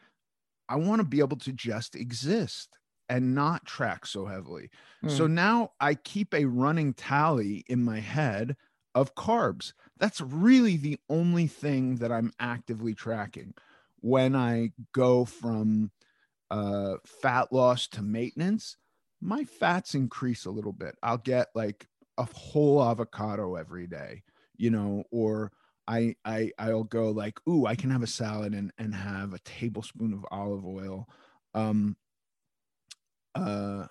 i want to be able to just exist and not track so heavily. So Mm. now i keep a running tally in my head of carbs. That's really the only thing that i'm actively tracking. When i go from uh fat loss to maintenance my fats increase a little bit. I'll get like a whole avocado every day you know or i i i'll go like ooh i can have a salad and and have a tablespoon of olive oil. Um uh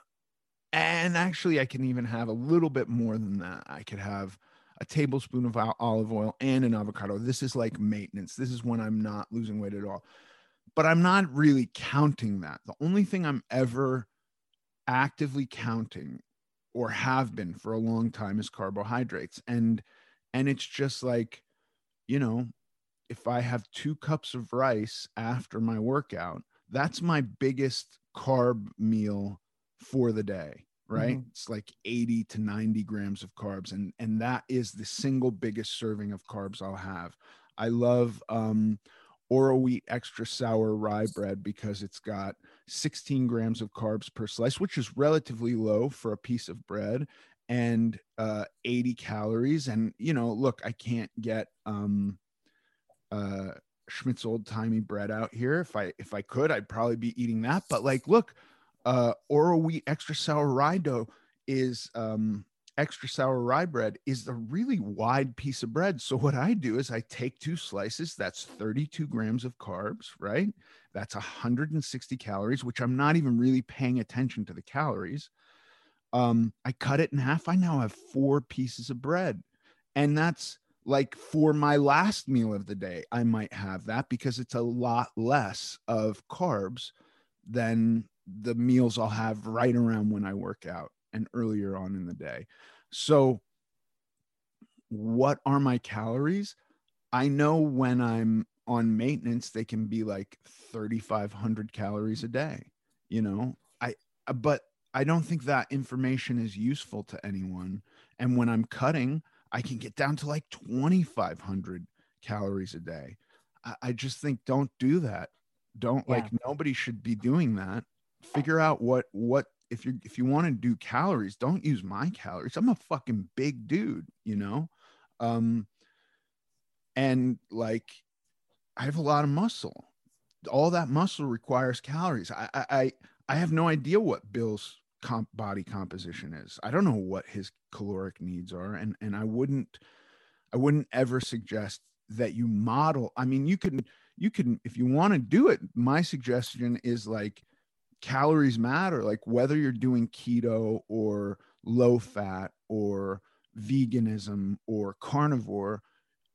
and actually i can even have a little bit more than that. I could have a tablespoon of olive oil and an avocado. This is like maintenance. This is when i'm not losing weight at all. But i'm not really counting that. The only thing i'm ever actively counting or have been for a long time is carbohydrates. And and it's just like you know if i have two cups of rice after my workout that's my biggest carb meal for the day right? It's like 80 to 90 grams of carbs and and that is the single biggest serving of carbs i'll have. I love um Oroweat extra sour rye bread because it's got 16 grams of carbs per slice, which is relatively low for a piece of bread, and uh, 80 calories. And you know, look, I can't get um, uh, Schmidt's old timey bread out here. If I if I could, I'd probably be eating that. But like, look, uh, Oroweat extra sour rye dough is um, extra sour rye bread is a really wide piece of bread. So what I do is I take two slices. That's 32 grams of carbs, right? That's 160 calories, which I'm not even really paying attention to the calories. Um, I cut it in half. I now have four pieces of bread, and that's like for my last meal of the day. I might have that because it's a lot less of carbs than the meals I'll have right around when I work out and earlier on in the day. So, what are my calories? I know when I'm on maintenance, they can be like 3,500 calories a day, you know? I, but I don't think that information is useful to anyone. And when I'm cutting, I can get down to like 2,500 calories a day. I, I just think don't do that. Don't Yeah. like nobody should be doing that. Figure out what, what, if you if you want to do calories, don't use my calories. I'm a fucking big dude, you know. Um and like I have a lot of muscle. All that muscle requires calories. I I I, have no idea what Bill's comp body composition is. I don't know what his caloric needs are and and I wouldn't I wouldn't ever suggest that you model. I mean, you can you can if you want to do it, my suggestion is like calories matter like whether you're doing keto or low fat or veganism or carnivore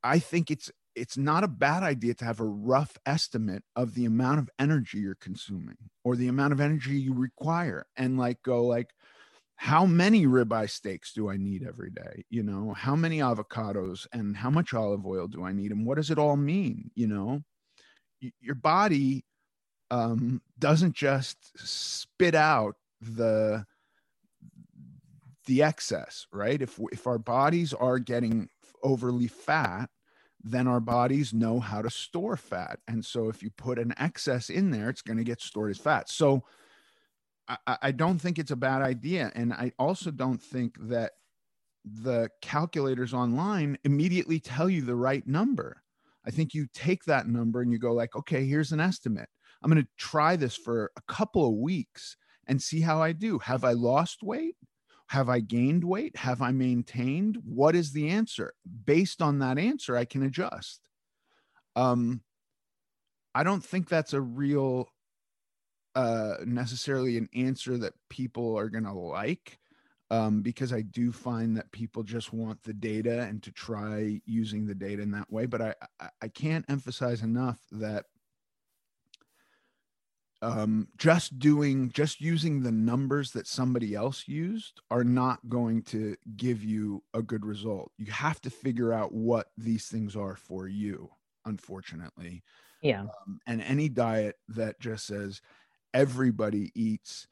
i think it's it's not a bad idea to have a rough estimate of the amount of energy you're consuming or the amount of energy you require and like go like how many ribeye steaks do i need every day? You know how many avocados and how much olive oil do i need and what does it all mean? You know? Your body um, doesn't just spit out the the excess, right? If if our bodies are getting overly fat, then our bodies know how to store fat, and so if you put an excess in there, it's going to get stored as fat. So I, I- don't think it's a bad idea, and I also don't think that the calculators online immediately tell you the right number. I think you take that number and you go like, okay, here's an estimate. I'm going to try this for a couple of weeks and see how I do. Have I lost weight? Have I gained weight? Have I maintained? What is the answer? Based on that answer, I can adjust. Um, I don't think that's a real, uh, necessarily an answer that people are going to like. Um, because I do find that people just want the data and to try using the data in that way. But I, I, I can't emphasize enough that um, just doing just using the numbers that somebody else used are not going to give you a good result you have to figure out what these things are for you unfortunately Yeah. um, and any diet that just says everybody eats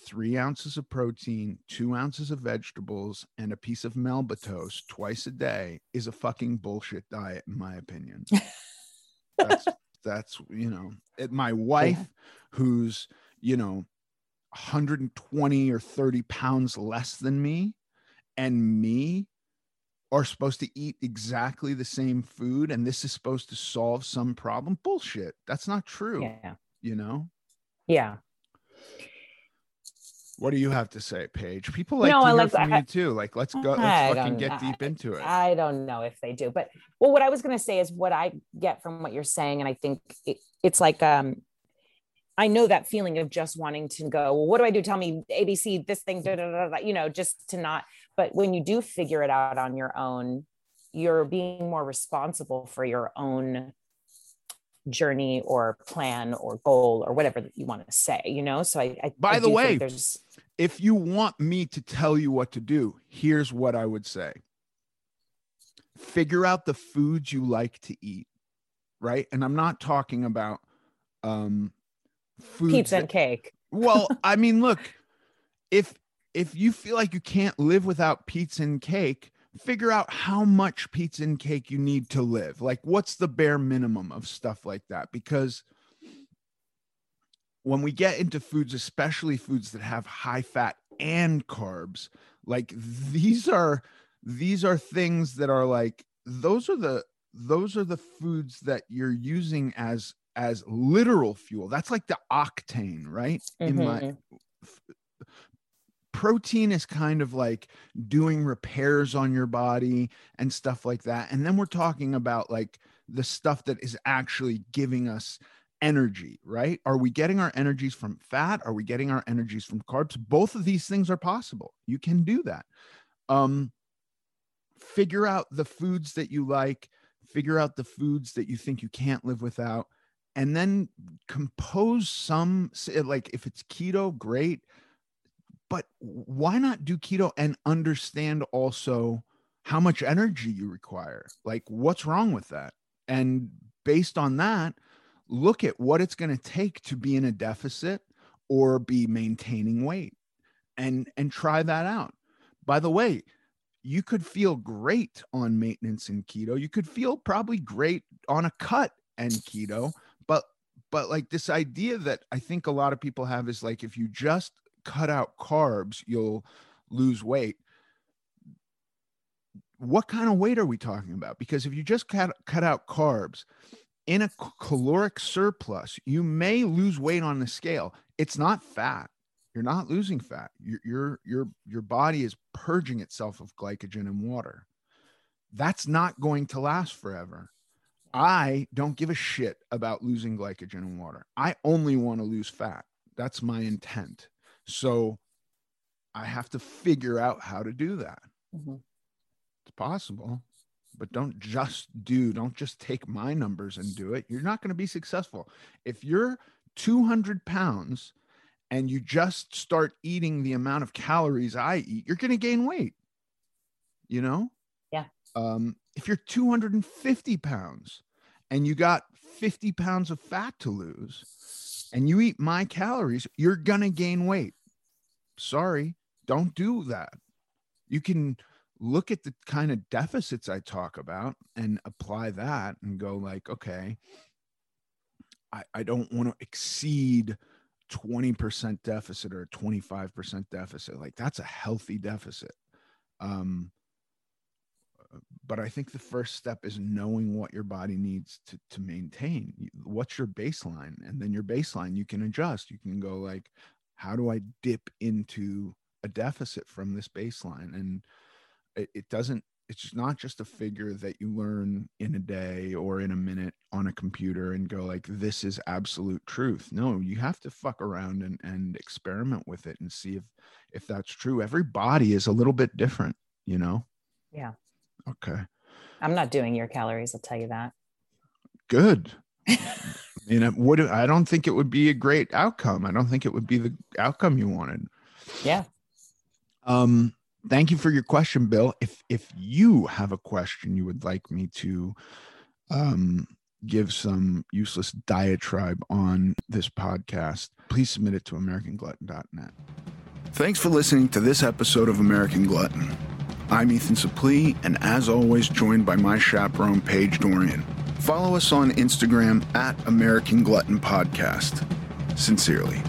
three ounces of protein, two ounces of vegetables, and a piece of Melba toast twice a day is a fucking bullshit diet, in my opinion. that's, that's, you know, it, my wife, who's, you know, 120 or 30 pounds less than me, and me are supposed to eat exactly the same food and this is supposed to solve some problem bullshit that's not true Yeah. you know Yeah. What do you have to say paige people like No, to hear like- from I- you too like let's go let's fucking get I- deep into it I don't know if they do, but well, what I was going to say is what I get from what you're saying, and I think it, it's like um, I know that feeling of just wanting to go. Well, what do I do? Tell me ABC, this thing, da, da, da, you know, just to not. But when you do figure it out on your own, you're being more responsible for your own journey or plan or goal or whatever that you want to say. You know, so I. I By the way, there's if you want me to tell you what to do here's what i would say. Figure out the foods you like to eat right? And i'm not talking about um foods pizza that- and cake. well i mean look if if you feel like you can't live without pizza and cake figure out how much pizza and cake you need to live. Like what's the bare minimum of stuff like that? Because when we get into foods especially foods that have high fat and carbs like these are these are things that are like those are the those are the foods that you're using as as literal fuel. That's like the octane right? In my Mhm. protein is kind of like doing repairs on your body and stuff like that. And then we're talking about like the stuff that is actually giving us energy right? Are we getting our energies from fat? Are we getting our energies from carbs? Both of these things are possible. You can do that. Um figure out the foods that you like figure out the foods that you think you can't live without and then compose some like if it's keto great but why not do keto and understand also how much energy you require? Like what's wrong with that? And based on that look at what it's going to take to be in a deficit or be maintaining weight and and try that out. By the way you could feel great on maintenance and keto. You could feel probably great on a cut and keto but but like this idea that i think a lot of people have is like if you just cut out carbs you'll lose weight. What kind of weight are we talking about? Because if you just cut, cut out carbs in a caloric surplus you may lose weight on the scale. It's not fat. You're not losing fat. Your your your, your body is purging itself of glycogen and water. That's not going to last forever. I don't give a shit about losing glycogen and water. I only want to lose fat. That's my intent. So i have to figure out how to do that. Mhm. it's possible but don't just do don't just take my numbers and do it. You're not going to be successful. If you're 200 pounds and you just start eating the amount of calories i eat you're going to gain weight you know? Yeah. um if you're 250 pounds and you got 50 pounds of fat to lose and you eat my calories you're going to gain weight. Sorry don't do that. You can look at the kind of deficits I talk about and apply that and go like, okay, I, I don't want to exceed 20% deficit or 25% deficit. Like that's a healthy deficit. Um, but I think the first step is knowing what your body needs to, to maintain. What's your baseline? And then your baseline you can adjust. You can go like, how do I dip into a deficit from this baseline? And it, it doesn't it's not just a figure that you learn in a day or in a minute on a computer and go like this is absolute truth. No you have to fuck around and, and experiment with it and see if if that's true. Every body is a little bit different you know? Yeah. okay. I'm not doing your calories, I'll tell you that. good. You know would i don't think it would be a great outcome. I don't think it would be the outcome you wanted. Yeah. Um, thank you for your question, Bill. If if you have a question you would like me to um give some useless diatribe on this podcast, please submit it to americanglutton.net. Thanks for listening to this episode of American Glutton. I'm Ethan Suplee, and as always, joined by my chaperone, Paige Dorian. Follow us on Instagram at American Glutton Podcast. Sincerely.